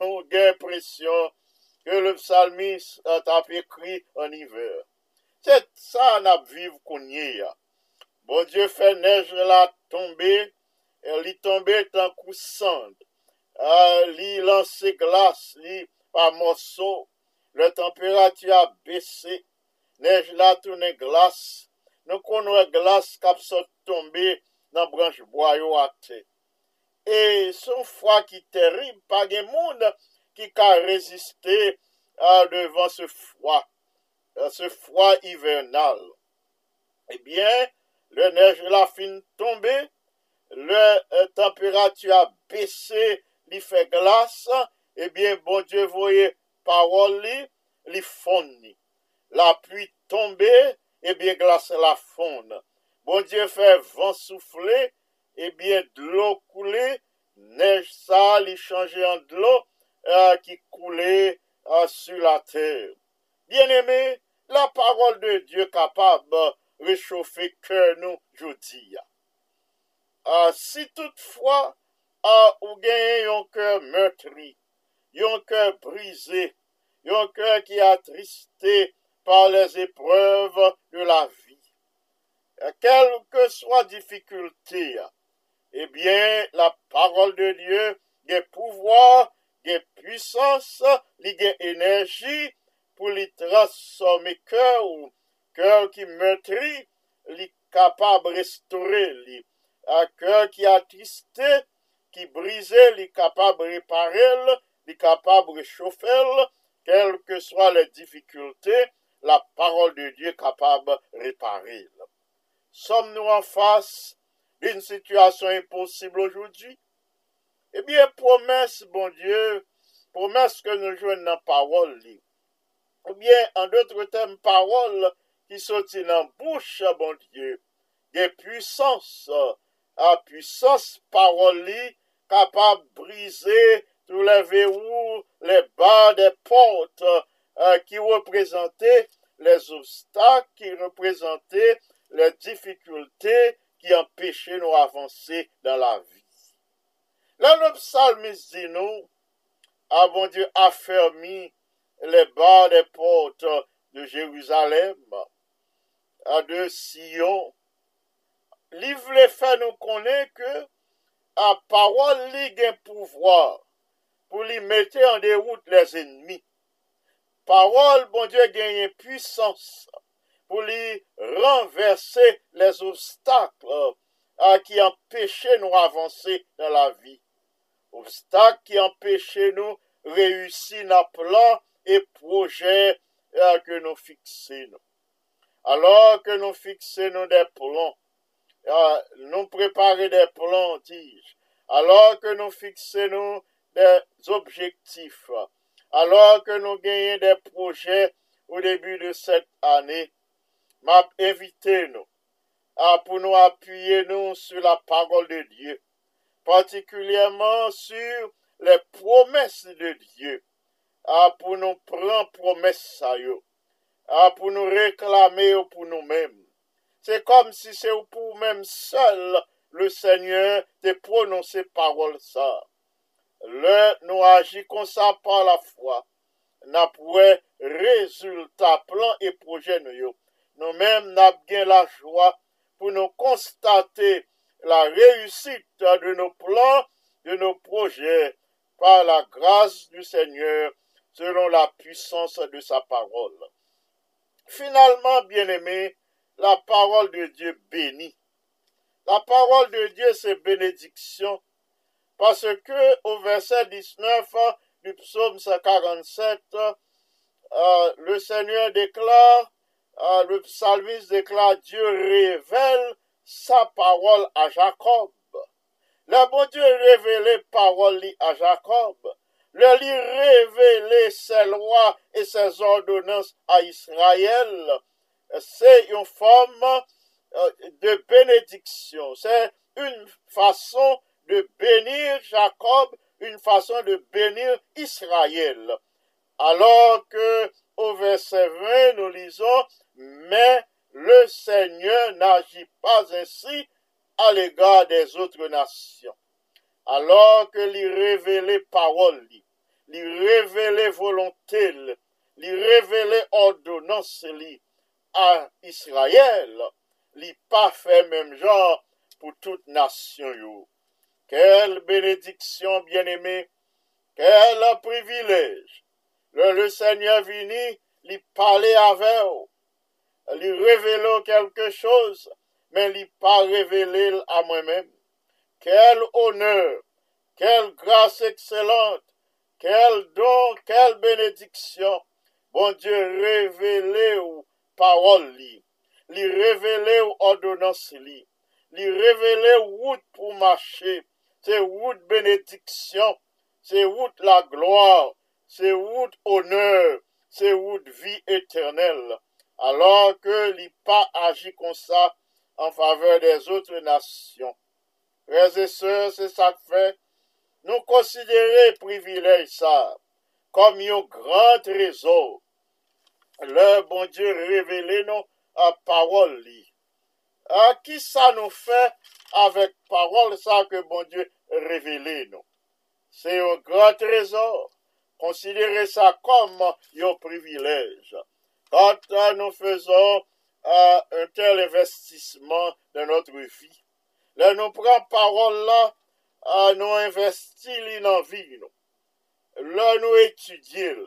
ou gen presyon ke le psalmis euh, tap ekri an iver. Se sa an ap viv konye ya. Bon Diyo fè nej la tombe, li tombe tan kou sand, li lanse glas, li pa monso, le temperati a bese, nej la toune glas, nou konwe glas kap so tombe nan branj boyo ate. e son fwa ki terib pa gen moun ki ka reziste a devan se fwa, se fwa hivernal. Ebyen, le nej la fin tombe, le e, temperatu a bese li fe glas, ebyen bon die voye parol li, li fon ni. La pui tombe, ebyen glas la fon. Bon die fe van souffle, eh bien, de l'eau coulée, neige ça, li changer en de l'eau euh, qui coulait euh, sur la terre. Bien-aimé, la parole de Dieu capable de réchauffer cœur nous, je euh, si toutefois, euh, ou gagnez un cœur meurtri, un cœur brisé, un cœur qui est attristé par les épreuves de la vie, euh, quelle que soit ebyen eh la parol de Diyo gen pouvoi, gen pwisans, li gen enerji pou li transforme kèr ou kèr ki mètri, li kapab restore li. A kèr ki atriste, ki brise, li kapab reparel, li kapab rechofel, kelke que swa le difikulte, la parol de Diyo kapab reparel. Som nou an fase d'une situation impossible aujourd'hui, eh bien, promesse, bon Dieu, promesse que nous jouons dans la parole, ou bien, en d'autres termes, parole qui sortit dans la bouche, bon Dieu, des puissances, à puissance parole capable de briser tous les verrous, les bas des portes euh, qui représentaient les obstacles, qui représentaient les difficultés, qui empêchaient nous avancer dans la vie. Là, le psalmiste dit nous, avons Dieu affermi les bas des portes de Jérusalem, à de Sion, li vle faire nous connaître que à parole li un pouvoir pour lui mettre en déroute les ennemis. Parole, bon Dieu, gagne puissance pour lui renverser les obstacles à qui empêchaient nous avancer dans la vie. Obstacles qui empêchaient nous réussir nos plans et projets que nous fixons. Alors que nous fixons des plans, nous préparer des plans, alors que nous fixons des objectifs, alors que nous gagnons des projets au début de cette année, map evite nou, apou nou apuye nou sou la parol de Diyo, partikulyèman sou le promes de Diyo, apou nou pran promes sa yo, apou nou reklame yo pou nou mèm. Se kom si se ou pou mèm sol le Seigneur te prononse parol sa. Le nou aji konsa pa la fwa, na pouwe rezultat plan e proje nou yo. Nous. Nous-mêmes n'a bien la joie pour nous constater la réussite de nos plans, de nos projets, par la grâce du Seigneur, selon la puissance de sa parole. Finalement, bien-aimés, la parole de Dieu bénit. La parole de Dieu, c'est bénédiction. Parce que au verset 19 du psaume 147, euh, le Seigneur déclare, euh, le psalmiste déclare, Dieu révèle sa parole à Jacob. Le bon Dieu révélé parole à Jacob. Le lui révélé ses lois et ses ordonnances à Israël c'est une forme euh, de bénédiction. C'est une façon de bénir Jacob, une façon de bénir Israël. Alors que au verset 20, nous lisons, mais le Seigneur n'agit pas ainsi à l'égard des autres nations. Alors que lui révélait parole, li revele volontel, li revele ordonans li a Israel, li pa fe menm jan pou tout nasyon yo. Kel benediksyon bien eme, kel privilej, Le, le Seigneur vini, li pale ave ou, li revele ou kelke chose, men li pa revele l a mwen men. Kel honor, kel grase ekselante, kel don, kel benediksyon, bon Dieu revele ou parol li, li revele ou ordonans li, li revele ou wout pou mache, se wout benediksyon, se wout la gloar, se wout honeur, se wout vi eternel, alor ke li pa aji konsa an faveur des outre nasyon. Reze se, se sa fe, nou konsidere privilej sa, kom yon gran trezor, le bon Diyo revele nou a parol li. A ki sa nou fe avèk parol sa ke bon Diyo revele nou? Se yon gran trezor, konsidere sa kom yon privilej. Kant nou fezon euh, un tel investisman de notre vi, le nou pran parol la, euh, nou investi li nan vi nou. Le nou etudil,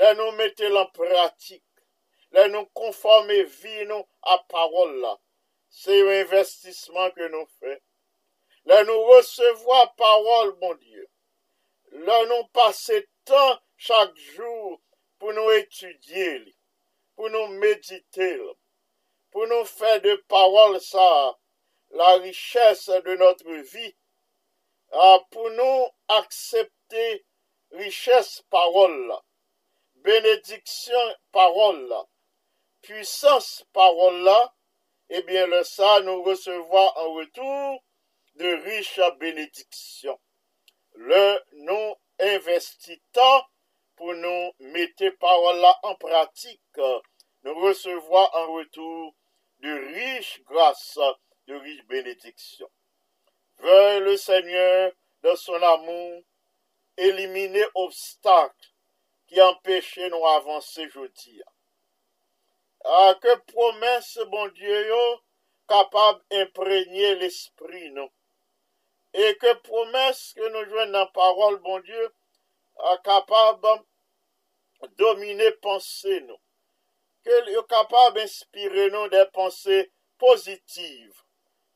le nou mette lan pratik, le nou konforme vi nou a parol la. Se yon investisman ke nou fe. Le nou resevo a parol, bon Diyo. Le nou pase passons temps chaque jour pour nous étudier pou nou medite, pou nou fè de parol sa, la richesse de notre vi, pou nou aksepte richesse parol la, benediksyon parol la, puissance parol la, ebyen le sa nou resevo an retou de riche benediksyon. Le nou investi tan pou nou mette parola an pratik, nou resevo an retou de riche grasa, de riche benediksyon. Vey le seigneur de son amou elimine obstak ki empèche nou avanse joti. A ke promesse bon Diyo kapab imprenye l'esprit nou. e ke promes ke nou jwen nan parol bon Diyo a kapab domine panse nou. Ke yo kapab inspire nou de panse pozitiv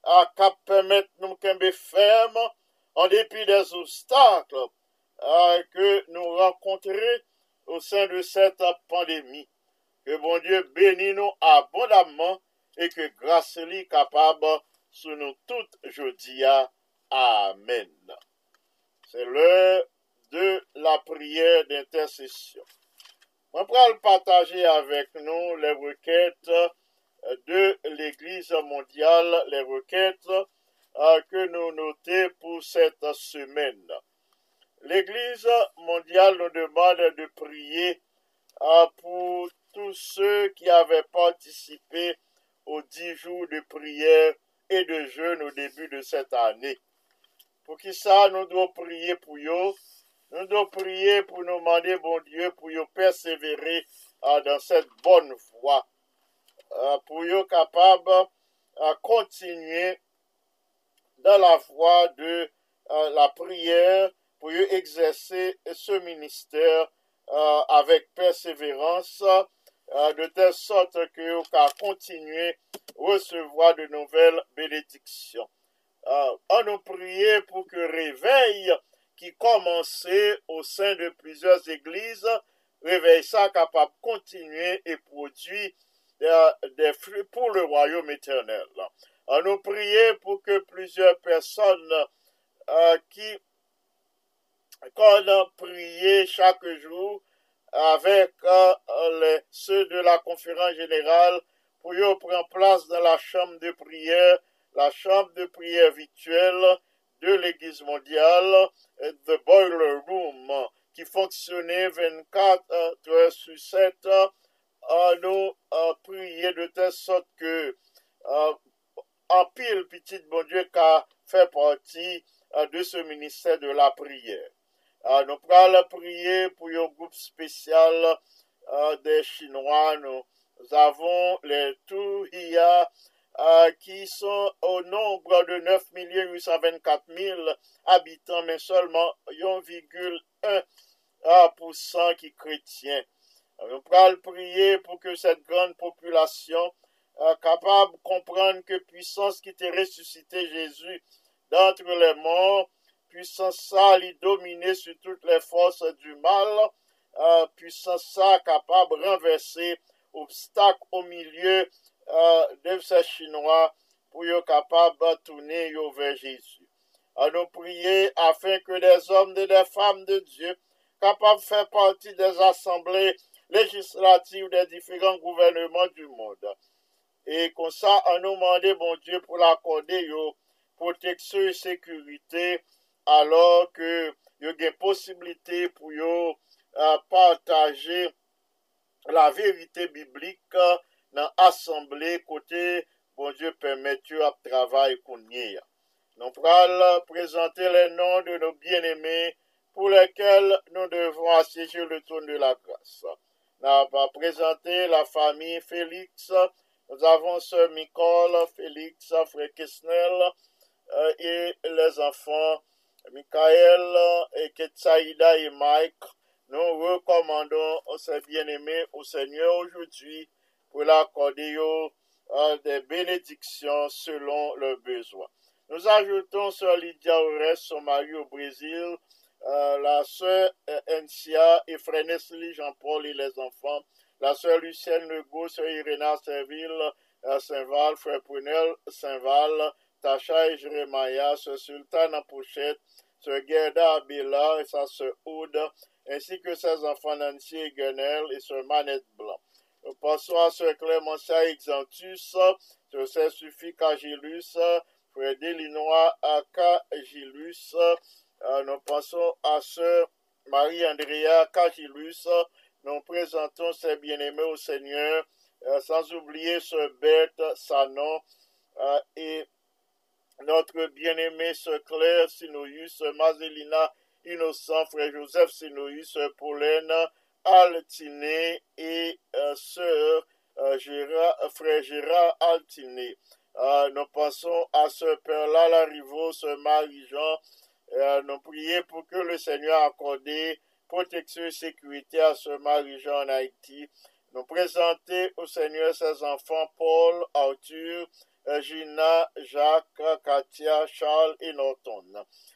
a kap pemet nou kembe ferm an depi des obstakl ke nou renkontre ou sen de set pandemi. Ke bon Diyo beni nou abondamman e ke grase li kapab sou nou tout jodi a Amen. Se le de la prière d'intercession. On va partager avec nous les requêtes de l'Église mondiale, les requêtes euh, que nous notons pour cette semaine. L'Église mondiale nous demande de prier euh, pour tous ceux qui avaient participé aux dix jours de prière et de jeûne au début de cette année. Pour qui ça, nous devons prier pour eux Nou do priye pou nou mande bon Diyo pou yo persevere dan set bon vwa. Pou yo kapab kontinye dan la vwa de la priye pou yo egzese se minister avek perseverans de tel sot ke yo ka kontinye resevoa de nouvel benediksyon. An nou priye pou ke reveye qui commençait au sein de plusieurs églises, réveille ça capable de continuer et produire des, fruits pour le royaume éternel. On nous prier pour que plusieurs personnes euh, qui qu'on prié chaque jour avec euh, ceux de la conférence générale pour prendre place dans la chambre de prière, la chambre de prière virtuelle, de l'Église mondiale, The Boiler Room, qui fonctionnait 24 heures sur 7, nous prier de telle sorte que en pile petit bon Dieu qui a fait partie de ce ministère de la prière. Uh, nous prenons prier pour un groupe spécial des Chinois. Nous avons les Touhia uh, qui sont au nombre de 9 824 000 habitants, mais seulement 1,1% qui chrétiens. Nous prenons prier pour que cette grande population uh, capable de comprendre que puissance qui t'a ressuscité Jésus d'entre les morts, puissance ça, lui dominer sur toutes les forces du mal, euh, puissance ça capable de renverser obstacle au milieu uh, dev se chinois pou yo kapab toune yo ver Jésus. An nou priye afin ke des om de des fam de Diyo kapab fè parti des asemblé législatif des diferents gouvernements du monde. E kon sa an nou mande bon Diyo pou l'akonde yo proteksyon et sekurite alor ke yo gen posibilite pou yo uh, partaje la verite biblik uh, nan asemble kote bon Diyo permet yo ap travay konye ya. Nou pral prezante le nan de nou bien-eme pou lekel nou devon asyeje le ton de la grase. Nou pa prezante la fami Félix, nou avon se Mikol, Félix, Frekesnel, euh, et les enfants Mikael, Ketsaïda et Mike. Nous recommandons au bien-aimé au Seigneur aujourd'hui pour l'accorder euh, des bénédictions selon leurs besoins. Nous ajoutons Sœur Lydia Ores, son mari au Brésil, euh, la sœur euh, Encia et frère Nestlé Jean-Paul et les enfants, la sœur Lucienne Legault, sœur Iréna Serville, Saint-Val, frère Prunel Saint-Val, Tacha et Jérémia, ce sultan en pochette, ce Gerda Abila et sa sœur Aude, ainsi que ses enfants Nancy et Guenel et ce Manette Blanc. Nous passons à ce Clémentia Exantus, Saint Suffi Cagilus, frère Delinois Cagilus. Euh, nous passons à ce Marie-Andrea Cagilus. Nous présentons ses bien-aimés au Seigneur, euh, sans oublier ce Bête Sanon euh, et notre bien-aimé Sœur Claire Sinoïus, Mazelina Innocent, Frère Joseph Sinoïus, Pauline Altiné et euh, Sœur euh, Gérard, Frère Gérard Altiné. Euh, nous pensons à ce Père-là, Larivo, ce Marie-Jean. Euh, nous prions pour que le Seigneur accorde protection et sécurité à ce Marie-Jean en Haïti. Nous présenter au Seigneur ses enfants Paul, Arthur, Gina, Jacques, Katia, Charles et Norton.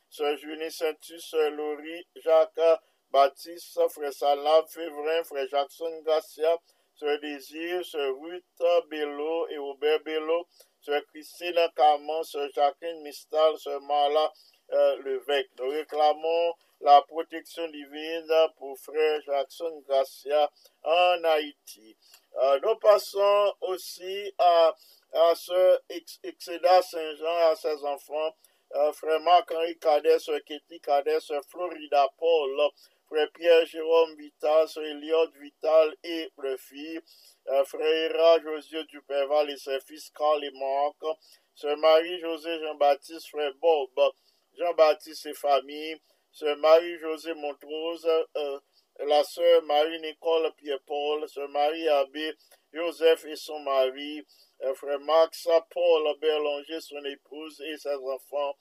Sœur Junie Saintus, Laurie, Jacques, Baptiste, Frère Salam, Févrin, Frère Jackson Garcia, Sœur Désir, Sœur Ruth Bello et Robert Bello, Sœur Christine Camon, Sœur Jacqueline Mistal, Sœur Marla euh, Levesque. Nous réclamons la protection divine pour Frère Jackson Garcia en Haïti. Euh, nous passons aussi à à ce excéda Saint-Jean, à ses enfants, euh, frère Marc-Henri Cadet, sœur Ketty Cadet, sœur Florida Paul, frère Pierre-Jérôme Vital, sœur Eliott Vital et le fils, euh, frère José Duperval et ses fils Carl et Marc, sœur Marie-José Jean-Baptiste, frère Bob, Jean-Baptiste et famille, sœur Marie-José Montrose, euh, la sœur Marie-Nicole Pierre-Paul, sœur Marie-Abbé, Joseph et son mari, frère Max, Paul Berlanger, son épouse et ses enfants,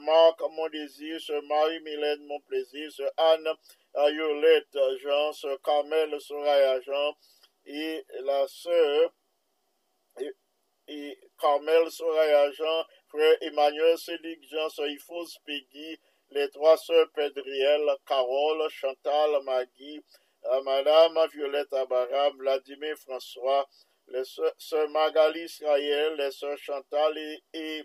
Marc, mon désir, sœur Marie-Mylène, mon plaisir, sœur Anne, Yolette, Jean, sœur Carmel, Soraya Jean, et la sœur, et, Carmel, Soraya Jean, frère Emmanuel, Cédric Jean, sœur Ifos Peggy, les trois sœurs Pédriel, Carole, Chantal, Maggie, euh, Madame Violette Abaram, Vladimir François, les sœurs Magali Israël, les sœurs Chantal et,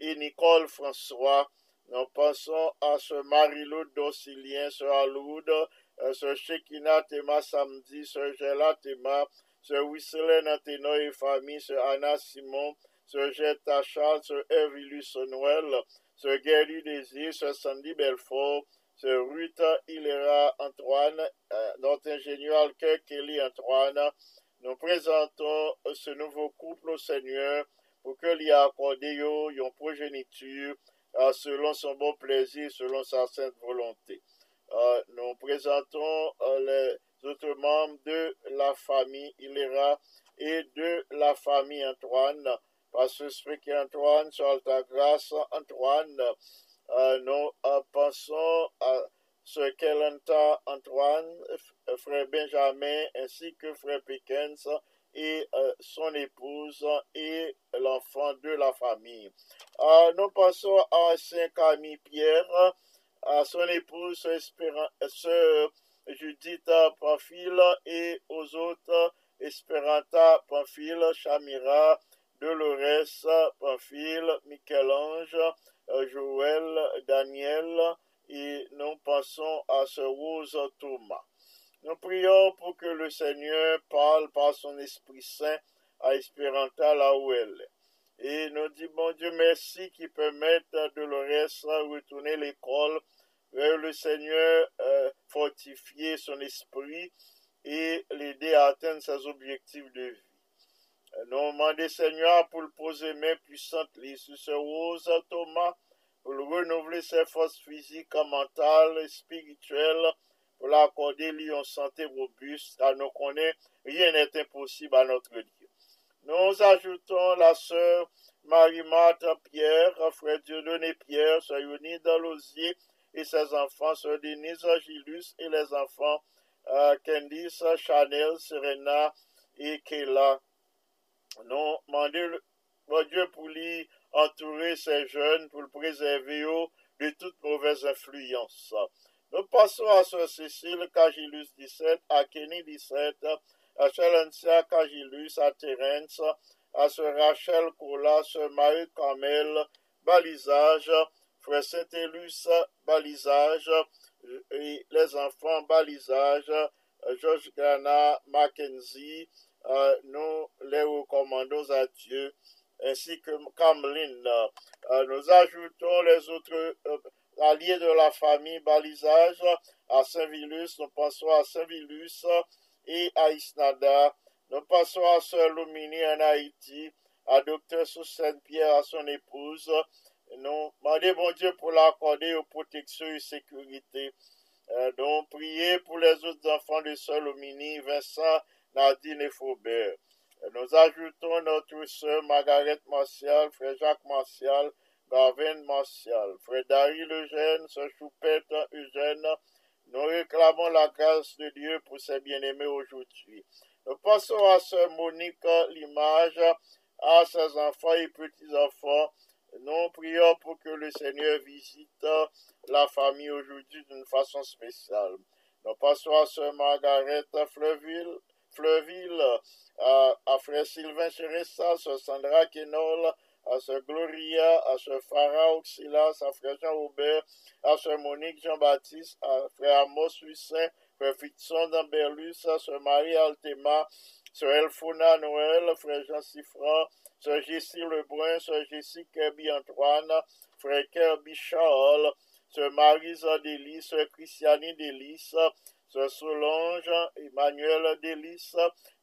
Nicole François. Nous pensons à ce Marie-Lou Docilien, sœur Aloud, euh, sœur Shekina Tema Samedi, sœur Gela Tema, sœur Wisselen Athéno et famille, sœur Anna Simon, sœur Jetta Charles, sœur Evilus Noël, sœur Gerdy Désir, sœur Sandy Belfort, sœur Ruth Hilera Antoine, euh, notre ingénieur Kelly Antoine, nous présentons ce nouveau couple au Seigneur pour que lui accordé une progéniture selon son bon plaisir, selon sa sainte volonté. Euh, nous présentons les autres membres de la famille Hilera et de la famille Antoine. Par ce qui Antoine, sur ta grâce, Antoine, nous pensons à ce qu'Elenta Antoine, frère Benjamin, ainsi que frère Pickens, et euh, son épouse et l'enfant de la famille. Euh, nous passons à Saint-Camille-Pierre, à son épouse, sœur Judith Pamphile et aux autres Esperanta Pamphile, Chamira, Dolores Pamphile, Michel-Ange, euh, Joël, Daniel, et nous passons à ce Rose Thomas. Nous prions pour que le Seigneur parle par son Esprit Saint à Espéranta là où. Et nous disons, bon Dieu, merci qui permette à Dolores retourner l'école vers le Seigneur, euh, fortifier son esprit et l'aider à atteindre ses objectifs de vie. Nous demandons, Seigneur, pour le poser main puissante sur ce rose Thomas, pour le renouveler ses forces physiques, mentales et spirituelles, pour l'accorder lui en santé robuste, car nous connaissons rien n'est impossible à notre Dieu. Nous ajoutons la sœur Marie-Marthe Pierre, frère Dieudonné Pierre, sœur Yoni Dalosier et ses enfants, sœur Denise Gilus et les enfants euh, Candice, Chanel, Serena et Kayla. Nous demandons bon Dieu pour lui entourer ces jeunes, pour le préserver de toute mauvaise influence. Nous passons à Sœur Cécile Cagilus 17, à Kenny 17, à Chalencia Cagilus, à Terence, à Sœur Rachel Cola, Sœur Marie Carmel, balisage, Frère Saint-Élus, balisage, et les enfants, balisage, Georges Gana, Mackenzie, nous les recommandons à Dieu, ainsi que Cameline. Nous ajoutons les autres euh, alliés de la famille balisage à Saint-Vilus, nous passons à Saint-Vilus et à Isnada. Nous passons à Sœur Lumini en Haïti, à Docteur sous Saint-Pierre, à son épouse. Nous demandons bon Dieu pour l'accorder aux protections et sécurité. Euh, donc, priez pour les autres enfants de Sœur Lumini, Vincent, Nadine et Faubert. Nous ajoutons notre sœur Margaret Martial, frère Jacques Martial, Gavin Martial, Frédéric Lejeune, Choupette Eugène, nous réclamons la grâce de Dieu pour ses bien-aimés aujourd'hui. Nous passons à Sœur Monique l'image, à ses enfants et petits-enfants. Nous prions pour que le Seigneur visite la famille aujourd'hui d'une façon spéciale. Nous passons à Sœur Margaret Fleuville, à, Frère Sylvain Chéressa, Sœur Sandra Kenol, à ce Gloria, à ce Pharaon Silas, à frère Jean-Robert, à ce Monique Jean-Baptiste, à frère Amos Huissin, frère Fitzon d'Amberlus, à ce Marie Altema, ce Elfona Noël, frère Jean Siffran, ce Jessie Lebrun, ce Jessie Kirby Antoine, frère Kirby Charles, ce Marie Delis, ce Christiani Delis, ce Solange, Emmanuel Delis,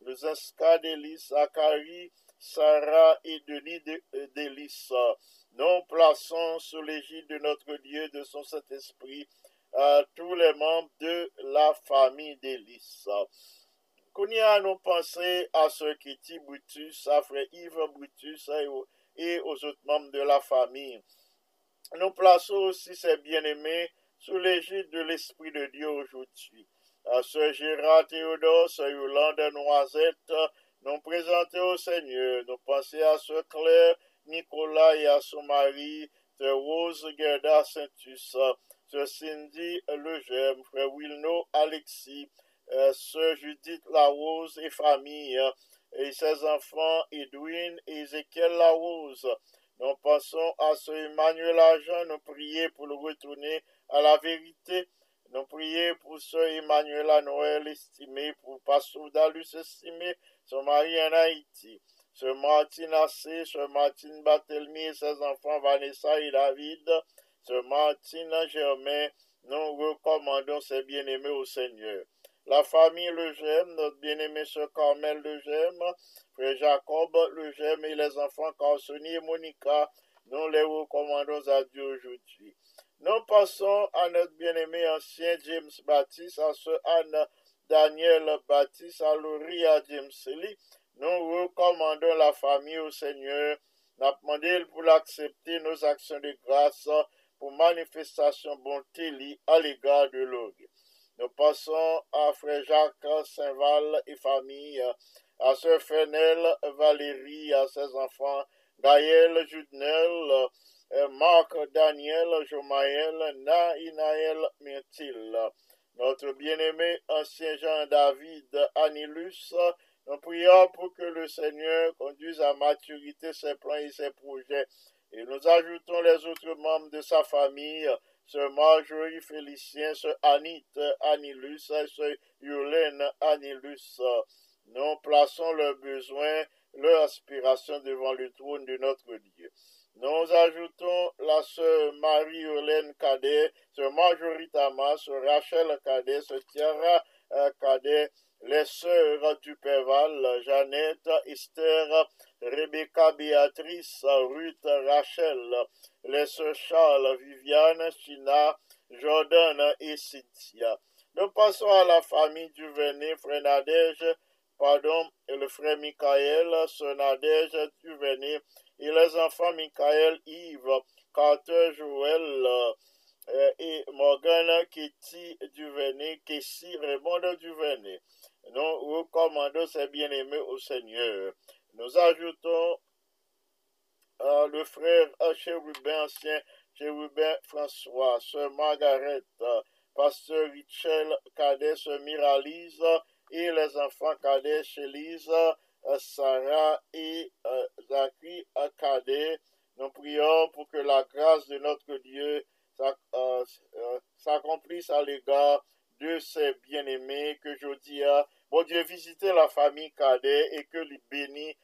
le Zinska Delis, Akari, Sarah et Denis euh, d'Élis. Nous plaçons sous l'égide de notre Dieu, de son Saint-Esprit, tous les membres de la famille d'Élis. a nous pensé à ce qui dit Brutus, à frère Yves Brutus et aux autres membres de la famille. Nous plaçons aussi ces bien-aimés sous l'égide de l'Esprit de Dieu aujourd'hui. Ce Gérard Théodore, ce Yolande Noisette, nous présenter au Seigneur, nous penser à ce Claire, Nicolas et à son mari, de Rose Gerda Saintus, ce Cindy Legem, frère Wilno Alexis, euh, sœur Judith Larose et famille, et ses enfants Edwin et Ezekiel Larose. Nous pensons à ce Emmanuel Agent, nous prions pour le retourner à la vérité. Nous prions pour ce Emmanuel Noël estimé, pour Pasteur Dalus estimé, son mari en Haïti, ce Martin Assé, ce Martin Batelmi et ses enfants Vanessa et David, ce Martin Germain, nous recommandons ses bien-aimés au Seigneur. La famille Le Gemme, notre bien-aimé ce Carmel Le Gemme, frère Jacob Le Gemme et les enfants Carsoni et Monica, nous les recommandons à Dieu aujourd'hui. Nous passons à notre bien-aimé ancien James Baptiste, à ce Anne Daniel Baptiste, à Loria James Lee. Nous recommandons la famille au Seigneur. Nous demandons pour l'accepter nos actions de grâce pour manifestation bonté li à l'égard de l'orgue. Nous passons à Frère Jacques Saint-Val et famille, à Sœur Fenel Valérie, à ses enfants, Gaël Judnel, Marc Daniel Jomaël, Naïnaël Myrtil. Notre bien-aimé ancien Jean David Anilus, nous prions pour que le Seigneur conduise à maturité ses plans et ses projets. Et nous ajoutons les autres membres de sa famille, ce Marjorie Félicien, ce Anit Anilus, ce Yolène Anilus. Nous plaçons leurs besoins, leurs aspirations devant le trône de notre Dieu. Nous ajoutons la sœur Marie-Hélène Cadet, sœur Marjorie Tamas, sœur Rachel Cadet, sœur Tiara Cadet, les sœurs du Péval, Jeannette, Esther, Rebecca Béatrice, Ruth, Rachel, les sœurs Charles, Viviane, China, Jordan et Cynthia. Nous passons à la famille du Véné, frère Nadège, pardon, le frère Michael, sœur Nadège du Véné, et les enfants Michael, Yves, Carter, Joël, euh, et Morgan, Kitty Duvernay, Kessie, Raymond Duvernay. Nous recommandons ces bien-aimés au Seigneur. Nous ajoutons euh, le frère Chérubin ancien, Chérubin François, sœur Margaret, pasteur Richel Cadet, sœur Miralise, et les enfants Cadet, Chélise, Sarah euh, Nous prions pour que la grâce de notre Dieu s'accomplisse à l'égard de ces bien-aimés que je dis à bon Dieu visiter la famille Cadet et que lui bénisse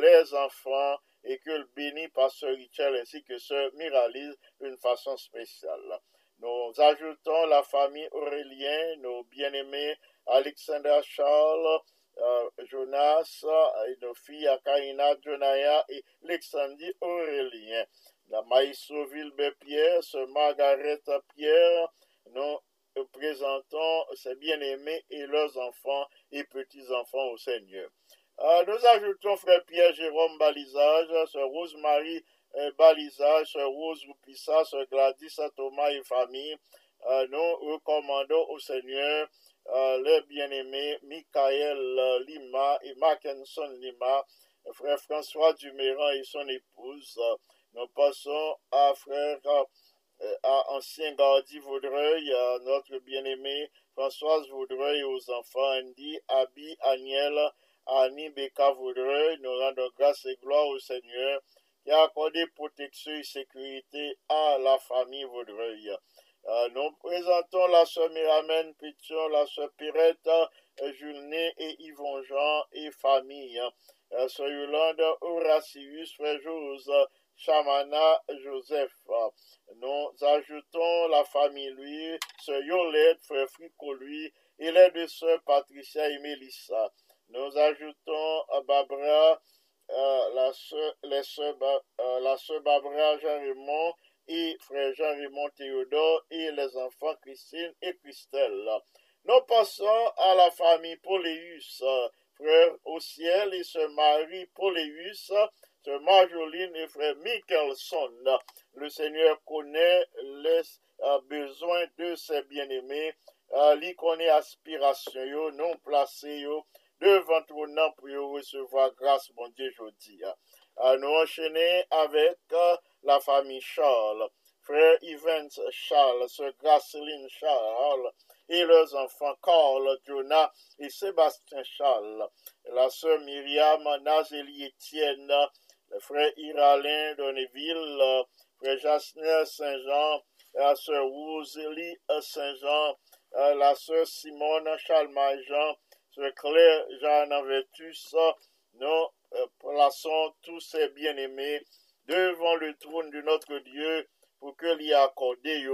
les enfants et que le bénisse Pasteur Richel ainsi que Sœur Miralise d'une façon spéciale. Nous ajoutons la famille Aurélien, nos bien-aimés Alexandra Charles, euh, Jonas et nos filles Akaina, Jonaya et Alexandrie Aurélien. La Maïsoville Pierre, Sœur Margaret Pierre, nous présentons ces bien-aimés et leurs enfants et petits-enfants au Seigneur. Euh, nous ajoutons frère Pierre Jérôme Balisage, sœur Rose-Marie euh, Balisage, sœur Rose Roupissa, sœur Gladys Thomas et famille. Euh, nous recommandons au Seigneur les bien-aimés Michael Lima et Mackinson Lima, frère François Duméran et son épouse. Nous passons à frère à ancien Gardi Vaudreuil, à notre bien-aimé Françoise Vaudreuil, aux enfants Andy, Abby, Aniel, Annie, Becca Vaudreuil. Nous rendons grâce et gloire au Seigneur qui a accordé protection et sécurité à la famille Vaudreuil. Euh, nous présentons la sœur Miramène Pichon, la sœur Pirette, euh, Julné et Yvon Jean et famille. Euh, sœur Yolande Horacius, frère Jose, Chamana Joseph. Nous ajoutons la famille lui, sœur Yolette, frère Frico lui, et les deux sœurs Patricia et Mélissa. Nous ajoutons Barbara, euh, la sœur, euh, Barbara Jean-Raymond et frère Jean-Raymond Théodore et les enfants Christine et Christelle. Nous passons à la famille Poléus, frère au ciel et sœur Marie Poléus, sœur Marjoline et frère Michelson. Le Seigneur connaît les euh, besoins de ses bien-aimés. Euh, il connaît aspiration, non placé, devant ton pour recevoir grâce, mon Dieu, je dis. nous enchaîner avec euh, la famille Charles, frère Evans Charles, sœur Graceline Charles, et leurs enfants Carl, Jonah et Sébastien Charles, la sœur Myriam, Nazélie Étienne, le frère Iralin Donneville, frère Jasner Saint-Jean, la sœur Rosalie Saint-Jean, la sœur Simone Charles-Jean, sœur Claire Jeanne Vertus, nous plaçons tous ces bien-aimés devant le trône de notre Dieu pour que lui accordé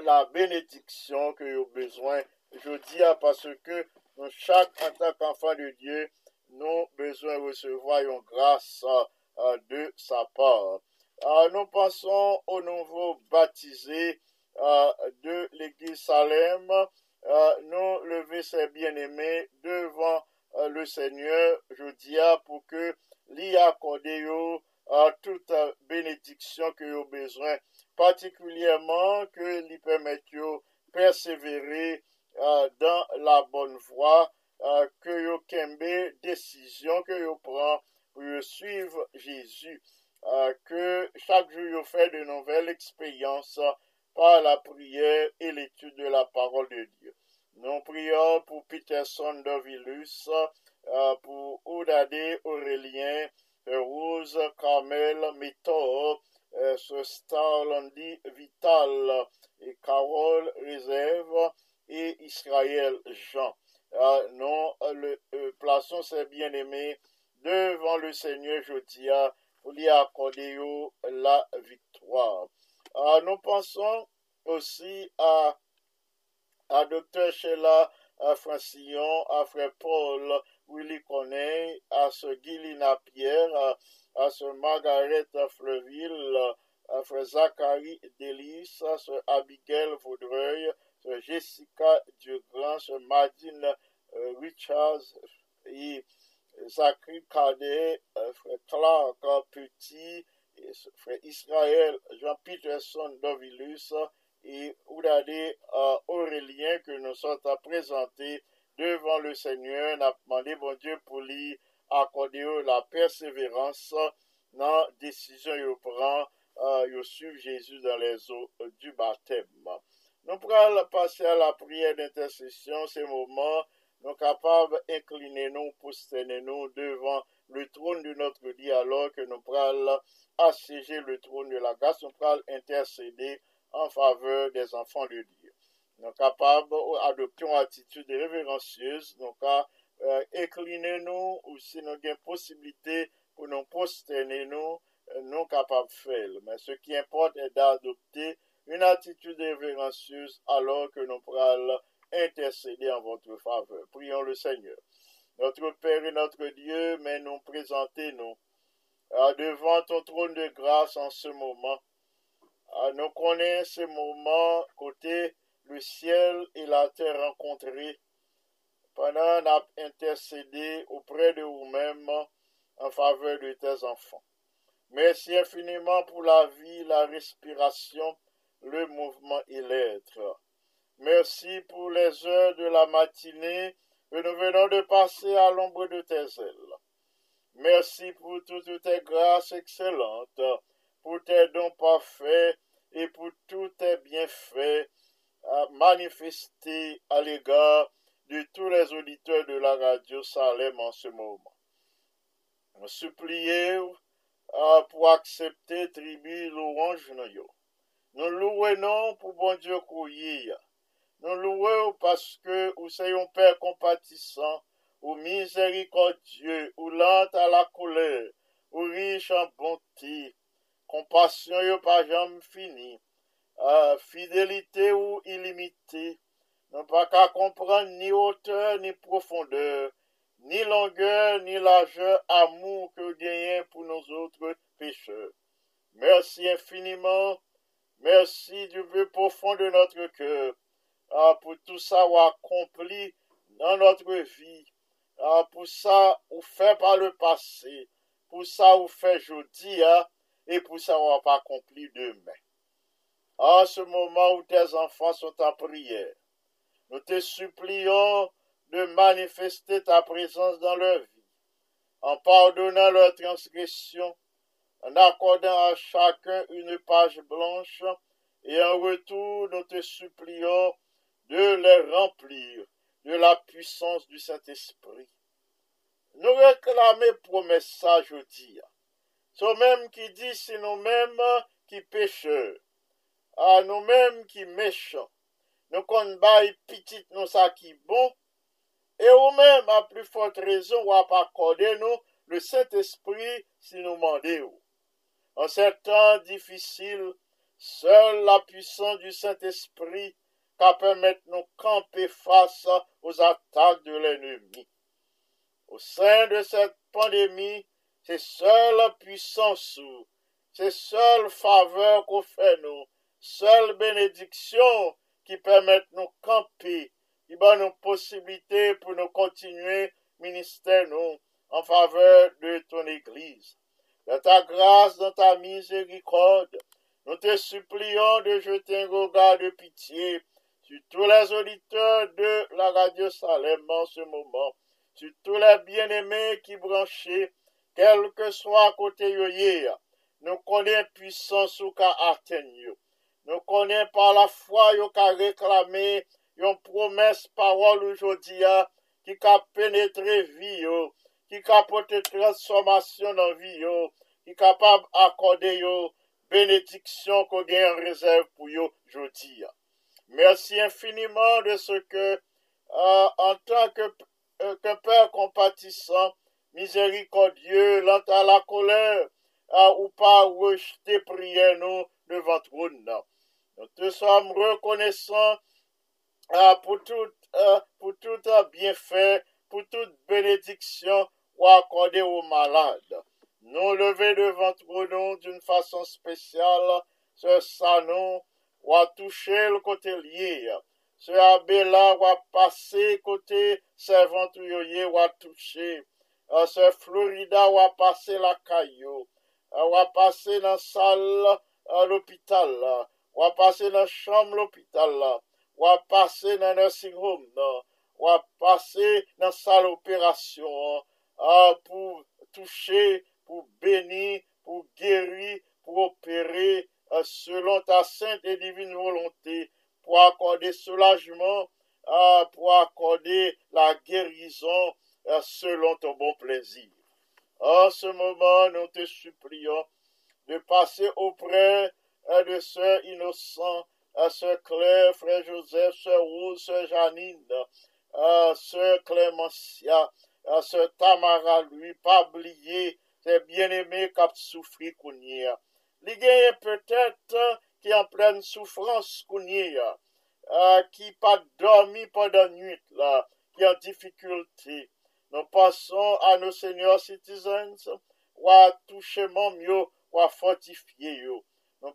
la bénédiction que vous besoin. Je dis parce que nous, chaque en tant qu'enfant de Dieu, nous besoin de recevoir une grâce de sa part. Euh, nous pensons aux nouveaux baptisés euh, de l'église Salem. Euh, nous lever ses bien-aimés devant le Seigneur, je dis pour que l'y accorder toute bénédiction que vous besoin, particulièrement que l'y permette persévérer dans la bonne voie, que vous kembe décision que vous prend pour suivre Jésus. Euh, que chaque jour vous fait de nouvelles expériences par la prière et l'étude de la parole de Dieu. Nous prions pour Peterson Dovilus, euh, pour Oudade Aurélien, Rose Carmel Méthor, euh, Starlandi Vital et Carole Réserve et Israël Jean. nous le, plaçons ces bien-aimés devant le Seigneur Jodia pour lui accorder la victoire. Ah, nous pensons aussi à, à Dr. Sheila à Francillon, à Frère Paul Willy à ce Guilina Pierre, à Sœur Margaret Fleuville, à Frère Zachary Delis, à Sœur Abigail Vaudreuil, Sœur Jessica Durand, Sœur Madine euh, Richards et euh, Zachary Cadet, euh, Frère Clark Petit, Frère Israël Jean-Peterson Dovilus, et Oudade Aurélien que nous sommes à présenter devant le Seigneur. On a demandé, bon Dieu, pour lui akode yo la perseverans nan desisyon yo pran uh, yo suiv Jezu dan les o euh, du batem. Nou pral pase a la priye d'intercession se mouman nou kapab inkline nou, postene nou devan le troun de notre dialog ke nou pral aseje le troun de la grâce, nou pral intercede en faveur des enfants de Dieu. Nou kapab adopte yon atitude reverencieuse, nou ka euh, incliner nous ou si possibilité pour nous posterner nous, euh, nous capables de faire. Mais ce qui importe est d'adopter une attitude révérencieuse alors que nous pourrons intercéder en votre faveur. Prions le Seigneur. Notre Père et notre Dieu, mais nous présentez-nous devant ton trône de grâce en ce moment. nous connaissons ce moment côté le ciel et la terre rencontrés pendant n'a intercédé auprès de vous-même en faveur de tes enfants. Merci infiniment pour la vie, la respiration, le mouvement et l'être. Merci pour les heures de la matinée que nous venons de passer à l'ombre de tes ailes. Merci pour toutes tes grâces excellentes, pour tes dons parfaits et pour tous tes bienfaits manifestés à l'égard de tous les auditeurs de la radio Salem en ce moment. Suppliez euh, pour accepter tribu louange non nous. Nous louons pour bon Dieu courir. Nous louons parce que nous soyons Père compatissant, ou miséricordieux, ou lent à la colère, ou riche en bonté, compassion ou pas jamais fini, euh, fidélité ou illimitée, non pas qu'à comprendre ni hauteur ni profondeur, ni longueur ni largeur, amour que gagnez pour nos autres pécheurs. Merci infiniment, merci du plus profond de notre cœur ah, pour tout ça ou accompli dans notre vie, ah, pour ça ou fait par le passé, pour ça ou fait aujourd'hui, hein, et pour ça ou pas accompli demain. En ce moment où tes enfants sont en prière, nous te supplions de manifester ta présence dans leur vie, en pardonnant leurs transgressions, en accordant à chacun une page blanche, et en retour, nous te supplions de les remplir de la puissance du Saint-Esprit. Nous réclamer promesse ça, je dis. C'est même qui dit, c'est nous-mêmes qui pécheurs, à nous-mêmes qui méchants. nou kon bay pitit nou sa ki bon, e ou men ma pli fote rezon wap akode nou le set espri si nou mande ou. An sertan difisil, seul la pwisan du set espri ka pemet nou kampe fasa ou atak de l'ennemi. Ou sen de set pandemi, se seul la pwisan sou, se seul faveur kou fe nou, seul benediksyon ki permèt nou kampi, ki ban nou posibilite pou nou kontinue minister nou an faveur de ton Eglise. De ta grase, de ta mizéricorde, nou te supplions de jeter un regard de pitié sur tous les auditeurs de la radio Salem en ce moment, sur tous les bien-aimés qui branchaient, quel que soit à côté yoyer, nou konen puissance ou ka atteign yo. Nou konen pa la fwa yo ka reklame yon promes parol oujodiya ki ka penetre vi yo, ki ka pote transformasyon nan vi yo, ki kapab akode yo benediksyon ko gen yon rezerv pou yo jodiya. Mersi infiniman de se ke euh, an tan ke, euh, ke per kompatisan, mizerikondye, lanta la kolè, euh, ou pa wèj te priye nou devan troun nan. Nous te sommes reconnaissants euh, pour tout, euh, pour tout bienfait, pour toute bénédiction ou accordée aux malades. Nous lever devant ton nom d'une façon spéciale ce salon ou à toucher le côté lié. Ce abéla ou à passer côté servant ou à toucher. Uh, se Florida passer la kayo, uh, wapase nan sal uh, l'opital, wap pase nan chanm l'opital la, wap pase nan nursing home nan, wap pase nan sal operasyon, ah, pou touche, pou beni, pou geri, pou opere, ah, selon ta sainte et divine volonté, pou akorde soulajman, ah, pou akorde la gerison, selon ton bon plaisir. En ce moment, nous te supplions de passer auprès de sœurs innocents, euh, sœur Claire, frère Joseph, sœur Rose, sœur Janine, euh, sœur Clémentia, euh, sœur Tamara, lui, pas oublier, c'est bien-aimé kap soufri kounye. Li genye peut-être ki an plen soufrans kounye, ki pa dormi padan nuit la, ki an difikulti. Nou pason an nou senior citizens, wwa touche moun yo, wwa fortifiye yo.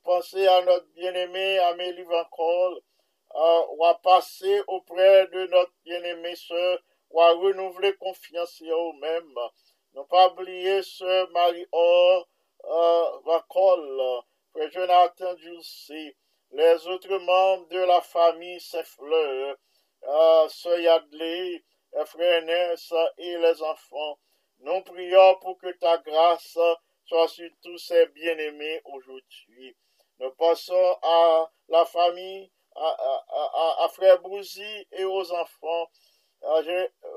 Pensons à notre bien-aimé Amélie Van Cole, euh, ou à passer auprès de notre bien-aimé sœur, ou à renouveler confiance en eux-mêmes. Ne pas oublier ce Marie-Or, euh, Frère Jonathan Dulce, les autres membres de la famille Saint-Fleur, euh, Sœur Yadley, Frère Ness et les enfants. Nous prions pour que ta grâce soit sur tous ces bien-aimés aujourd'hui. Nous passons à la famille, à, Frère Bouzy et aux enfants, à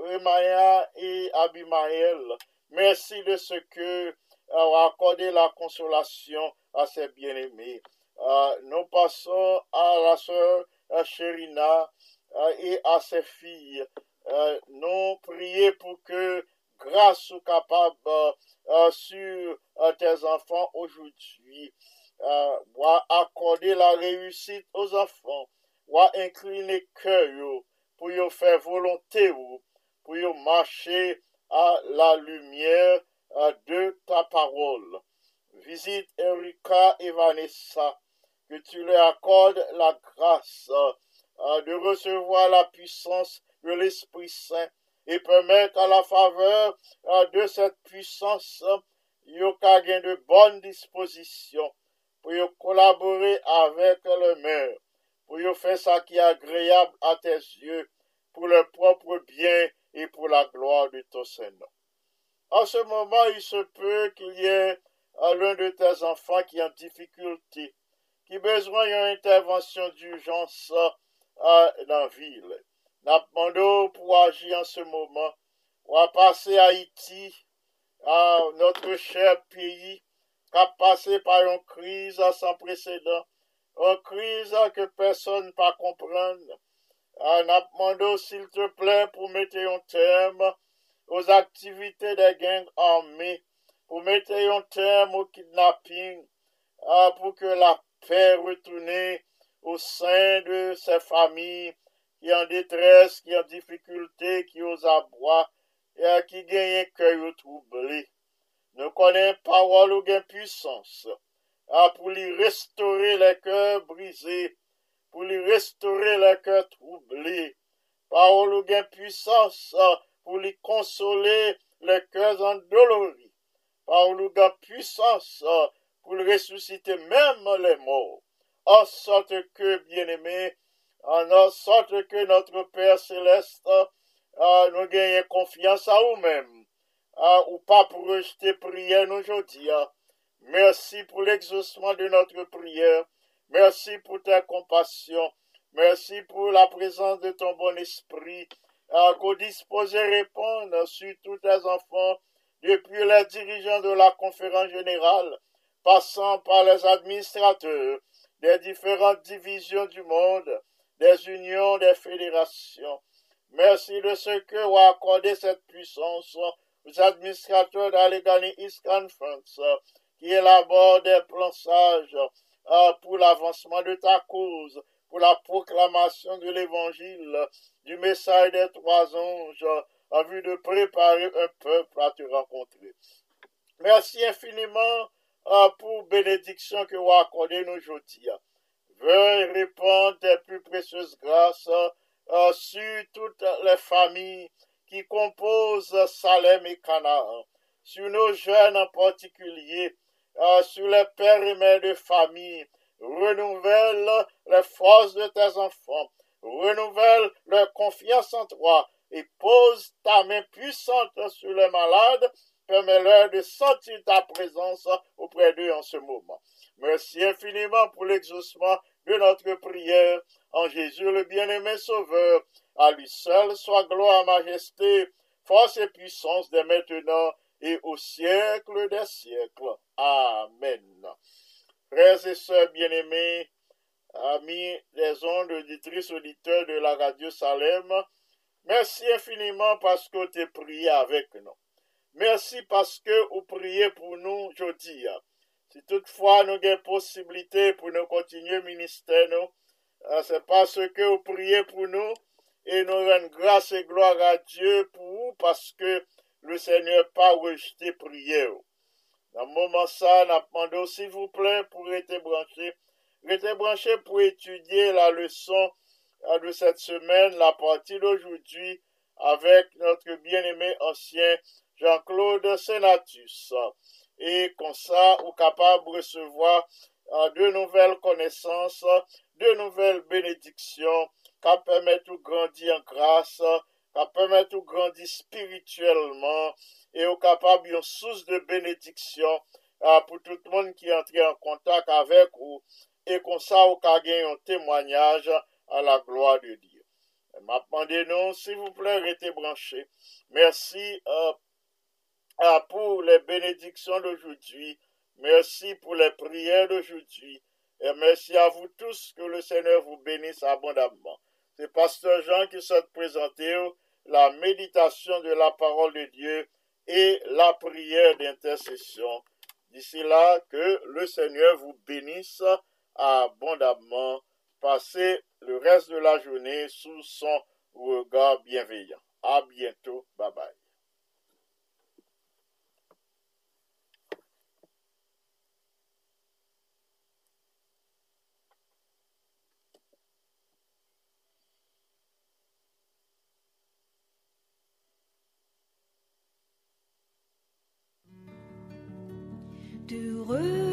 Remaya et Abimaël. Merci de ce que accorder la consolation à ses bien-aimés. Euh, nous passons à la sœur Chérina euh, et à ses filles. Euh, nous prions pour que grâce soit capable sur tes enfants aujourd'hui, Euh, wa akorde la reyusit o zafan, wa inkline kè yo pou yo fè volontè yo, pou yo mache a la lumièr euh, de ta parol. Visite Erika et Vanessa, que tu leur accordes la grâce euh, de recevoir la puissance de l'Esprit Saint et permettre à la faveur de cette puissance, Yoka gain de bonnes dispositions pou yo kolabori avèk le mèr, pou yo fè sa ki agreyab a tes yè, pou le propre bien et pour la gloire de ton Seigneur. En ce moment, il se peut qu'il y ait l'un de tes enfants qui est en difficulté, qui besoin d'une intervention d'urgence dans la ville. N'attendons pour agir en ce moment, on va passer à Haïti, à notre cher pays, kap pase pa yon kriz a san presedan, yon kriz a ke person pa kompran, an ap mando sil te ple pou mette yon tem os aktivite de geng anmi, pou mette yon tem ou kidnapping, a, pou ke la pe retoune ou sen de se fami ki an detres, ki an difikulte, ki os abwa, e a ki genye kyo trouble. Nous connaissons parole ou gain puissance. ah, pour lui restaurer les cœurs brisés, pour lui restaurer les cœurs troublés. Parole ou puissance ah, pour lui consoler les cœurs endoloris. Parole ou puissance ah, pour lui ressusciter même les morts. En sorte que, bien-aimé, en sorte que notre Père céleste, nous gagne confiance à nous-mêmes, ou pas pour rejeter prière aujourd'hui. Merci pour l'exaucement de notre prière. Merci pour ta compassion. Merci pour la présence de ton bon esprit, euh, qu'au disposé répondre sur tous tes enfants, depuis les dirigeants de la conférence générale, passant par les administrateurs des différentes divisions du monde, des unions, des fédérations. Merci de ce que vous accordé cette puissance aux administrateurs d'Allegheny East Conference, qui élabore des plans sages euh, pour l'avancement de ta cause, pour la proclamation de l'évangile, du message des trois anges, en vue de préparer un peuple à te rencontrer. Merci infiniment euh, pour bénédiction que vous accordez nous aujourd'hui. Veuille répondre tes plus précieuses grâces euh, sur toutes les familles qui composent Salem et Canaan, sur nos jeunes en particulier, euh, sur les pères et mères de famille. Renouvelle les forces de tes enfants. Renouvelle leur confiance en toi et pose ta main puissante sur les malades. Permets-leur de sentir ta présence auprès d'eux en ce moment. Merci infiniment pour l'exaucement de notre prière en Jésus le bien-aimé Sauveur. À lui seul soit gloire, majesté, force et puissance dès maintenant et au siècle des siècles. Amen. Frères et sœurs bien-aimés, amis des ondes auditrices, auditeurs de la radio Salem, merci infiniment parce que tu prié avec nous. Merci parce que vous priez pour nous aujourd'hui. Si toutefois nous avons possibilité pour nous continuer ministère, euh, c'est parce que vous priez pour nous et nous rendons grâce et gloire à Dieu pour vous parce que le Seigneur pas rejeté prière. Dans le moment ça, nous demandé s'il vous plaît pour être branché. Restez branché pour étudier la leçon euh, de cette semaine, la partie d'aujourd'hui, avec notre bien-aimé ancien Jean-Claude Senatus. Et comme ça, vous capable de recevoir euh, de nouvelles connaissances, de nouvelles bénédictions, qui permettent de grandir en grâce, qui permettre de grandir spirituellement et au capable une source de bénédiction euh, pour tout le monde qui entre en contact avec vous et comme ça vous gagner un témoignage à la gloire de Dieu. M'attendez nous, s'il vous plaît, restez branchés. Merci euh, euh, pour les bénédictions d'aujourd'hui. Merci pour les prières d'aujourd'hui. Et merci à vous tous, que le Seigneur vous bénisse abondamment. C'est Pasteur Jean qui s'est présenté la méditation de la parole de Dieu et la prière d'intercession. D'ici là, que le Seigneur vous bénisse abondamment. Passez le reste de la journée sous son regard bienveillant. À bientôt. Bye bye. d'heureux.